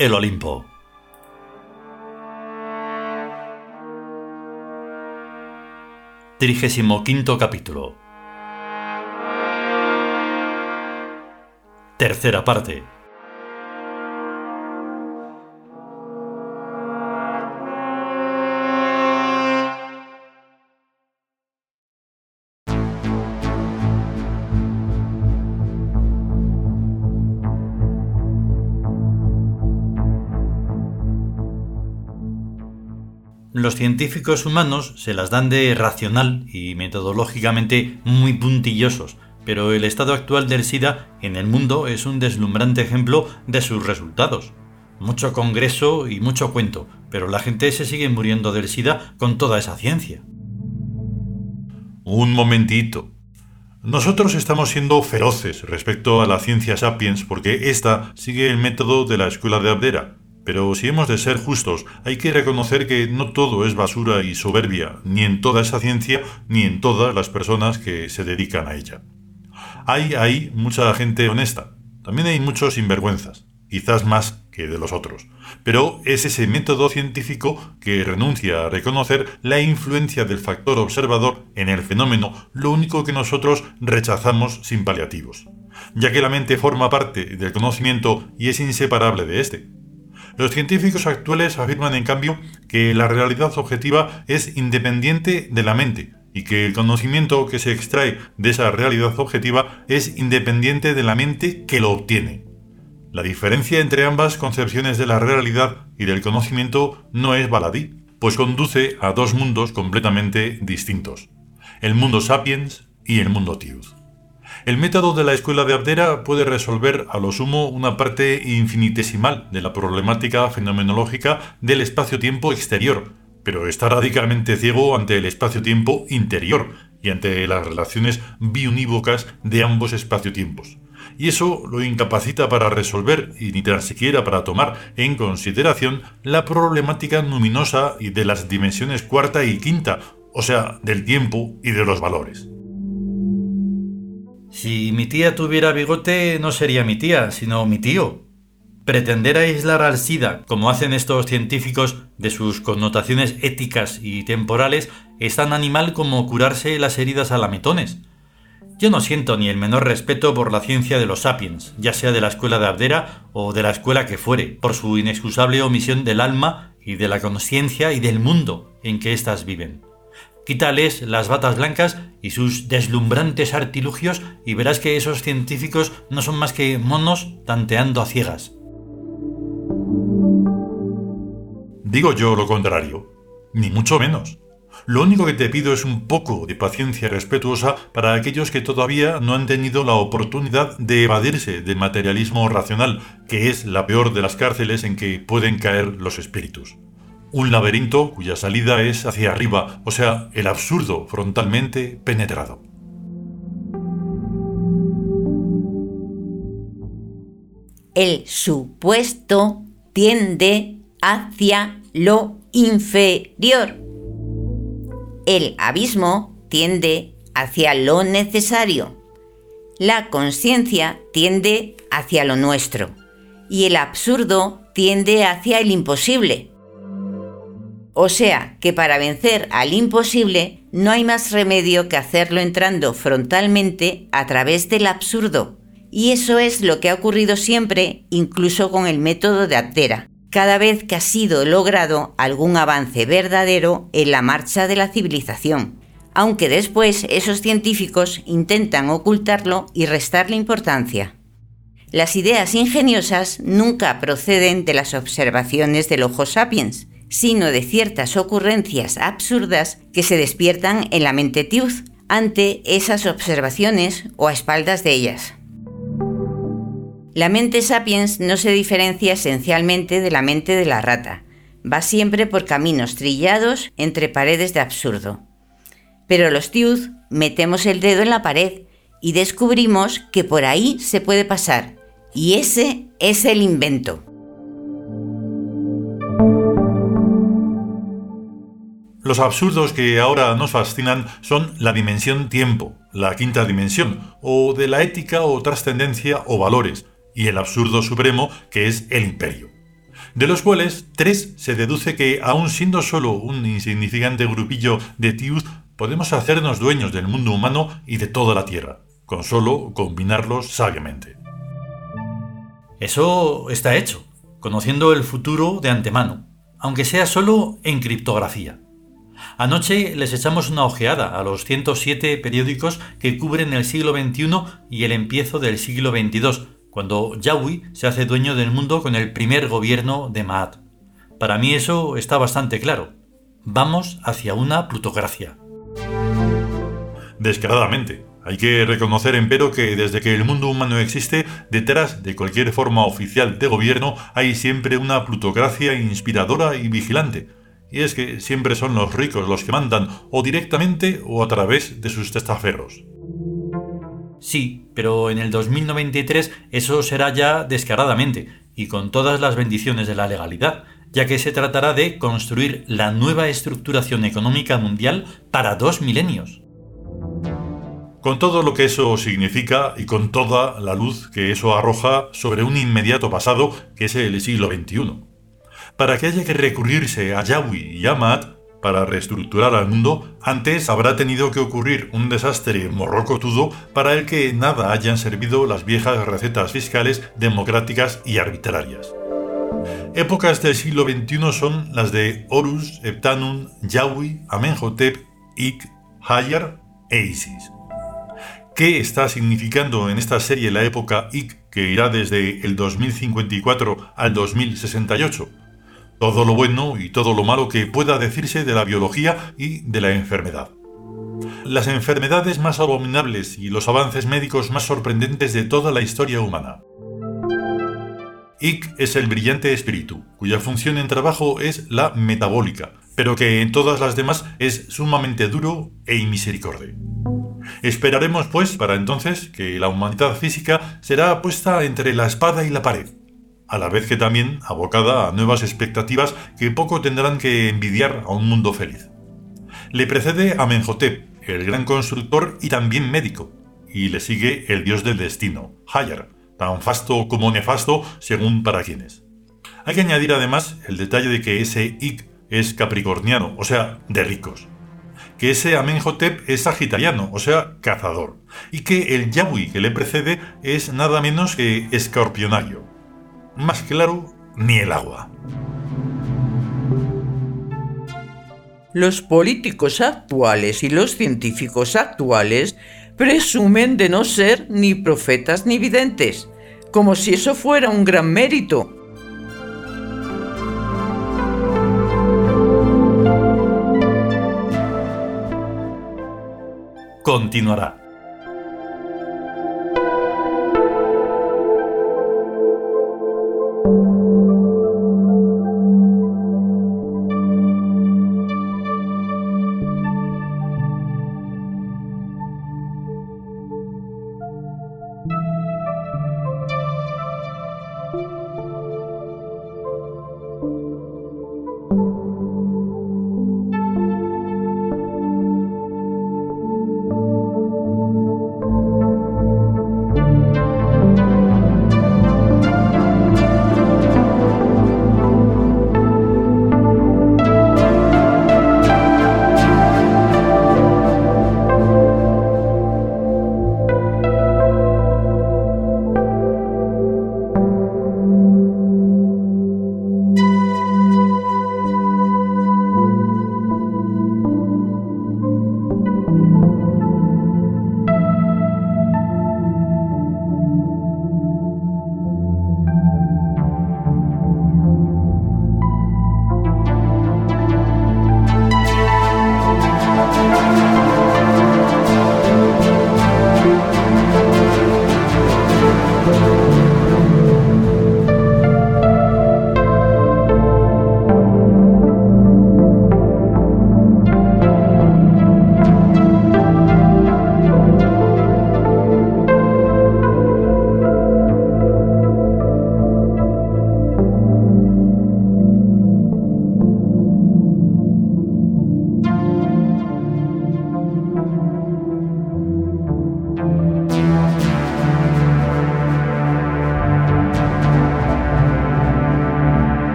el Olimpo. Trigésimo quinto capítulo. Tercera parte. Los científicos humanos se las dan de racional y metodológicamente muy puntillosos, pero el estado actual del SIDA en el mundo es un deslumbrante ejemplo de sus resultados. Mucho congreso y mucho cuento, pero la gente se sigue muriendo del SIDA con toda esa ciencia. Un momentito. Nosotros estamos siendo feroces respecto a la ciencia sapiens porque esta sigue el método de la escuela de Abdera, pero si hemos de ser justos, hay que reconocer que no todo es basura y soberbia, ni en toda esa ciencia, ni en todas las personas que se dedican a ella. Hay ahí mucha gente honesta, también hay muchos sinvergüenzas, quizás más que de los otros, pero es ese método científico que renuncia a reconocer la influencia del factor observador en el fenómeno lo único que nosotros rechazamos sin paliativos, ya que la mente forma parte del conocimiento y es inseparable de éste. Los científicos actuales afirman, en cambio, que la realidad objetiva es independiente de la mente y que el conocimiento que se extrae de esa realidad objetiva es independiente de la mente que lo obtiene. La diferencia entre ambas concepciones de la realidad y del conocimiento no es baladí, pues conduce a dos mundos completamente distintos, el mundo sapiens y el mundo tiud. El método de la escuela de Abdera puede resolver a lo sumo una parte infinitesimal de la problemática fenomenológica del espacio-tiempo exterior, pero está radicalmente ciego ante el espacio-tiempo interior y ante las relaciones biunívocas de ambos espacio-tiempos. Y eso lo incapacita para resolver y ni tan siquiera para tomar en consideración la problemática luminosa y de las dimensiones cuarta y quinta, o sea, del tiempo y de los valores. Si mi tía tuviera bigote, no sería mi tía, sino mi tío. Pretender aislar al SIDA, como hacen estos científicos, de sus connotaciones éticas y temporales, es tan animal como curarse las heridas a lametones. Yo no siento ni el menor respeto por la ciencia de los sapiens, ya sea de la escuela de Abdera o de la escuela que fuere, por su inexcusable omisión del alma y de la conciencia y del mundo en que éstas viven. Quítales las batas blancas y sus deslumbrantes artilugios y verás que esos científicos no son más que monos tanteando a ciegas. Digo yo lo contrario, ni mucho menos. Lo único que te pido es un poco de paciencia respetuosa para aquellos que todavía no han tenido la oportunidad de evadirse del materialismo racional, que es la peor de las cárceles en que pueden caer los espíritus. Un laberinto cuya salida es hacia arriba, o sea, el absurdo frontalmente penetrado. El supuesto tiende hacia lo inferior. El abismo tiende hacia lo necesario. La conciencia tiende hacia lo nuestro. Y el absurdo tiende hacia el imposible. O sea que para vencer al imposible no hay más remedio que hacerlo entrando frontalmente a través del absurdo. Y eso es lo que ha ocurrido siempre, incluso con el método de Abdera, cada vez que ha sido logrado algún avance verdadero en la marcha de la civilización, aunque después esos científicos intentan ocultarlo y restarle importancia. Las ideas ingeniosas nunca proceden de las observaciones del ojo sapiens, sino de ciertas ocurrencias absurdas que se despiertan en la mente Tiuz ante esas observaciones o a espaldas de ellas. La mente sapiens no se diferencia esencialmente de la mente de la rata, va siempre por caminos trillados entre paredes de absurdo. Pero los Tiuz metemos el dedo en la pared y descubrimos que por ahí se puede pasar, y ese es el invento. Los absurdos que ahora nos fascinan son la dimensión tiempo, la quinta dimensión, o de la ética o trascendencia o valores, y el absurdo supremo que es el imperio. de los cuales tres se deduce que, aun siendo solo un insignificante grupillo de Tiud, podemos hacernos dueños del mundo humano y de toda la Tierra, con solo combinarlos sabiamente. Eso está hecho, conociendo el futuro de antemano, aunque sea solo en criptografía. Anoche les echamos una ojeada a los 107 periódicos que cubren el siglo XXI y el empiezo del siglo XXII, cuando Yahweh se hace dueño del mundo con el primer gobierno de Maat. Para mí eso está bastante claro. Vamos hacia una plutocracia. Descaradamente. Hay que reconocer, empero, que desde que el mundo humano existe, detrás de cualquier forma oficial de gobierno hay siempre una plutocracia inspiradora y vigilante. Y es que siempre son los ricos los que mandan, o directamente o a través de sus testaferros. Sí, pero en el 2093 eso será ya descaradamente, y con todas las bendiciones de la legalidad, ya que se tratará de construir la nueva estructuración económica mundial para dos milenios con todo lo que eso significa y con toda la luz que eso arroja sobre un inmediato pasado que es el siglo XXI. Para que haya que recurrirse a Yahweh y a para reestructurar al mundo, antes habrá tenido que ocurrir un desastre morrocotudo para el que nada hayan servido las viejas recetas fiscales democráticas y arbitrarias. Épocas del siglo XXI son las de Horus, Heptanum, Yahweh, Amenhotep, Ik, Hayar e Isis qué está significando en esta serie la época IC que irá desde el 2054 al 2068. Todo lo bueno y todo lo malo que pueda decirse de la biología y de la enfermedad. Las enfermedades más abominables y los avances médicos más sorprendentes de toda la historia humana. IC es el brillante espíritu, cuya función en trabajo es la metabólica, pero que en todas las demás es sumamente duro e inmisericordia. Esperaremos, pues, para entonces que la humanidad física será puesta entre la espada y la pared, a la vez que también abocada a nuevas expectativas que poco tendrán que envidiar a un mundo feliz. Le precede Amenhotep, el gran constructor y también médico, y le sigue el dios del destino, Hayar, tan fasto como nefasto según para quienes. Hay que añadir además el detalle de que ese Ik es capricorniano, o sea, de ricos que ese Amenhotep es sagitariano, o sea, cazador, y que el Yahweh que le precede es nada menos que escorpionario. Más claro, ni el agua. Los políticos actuales y los científicos actuales presumen de no ser ni profetas ni videntes, como si eso fuera un gran mérito, continuará.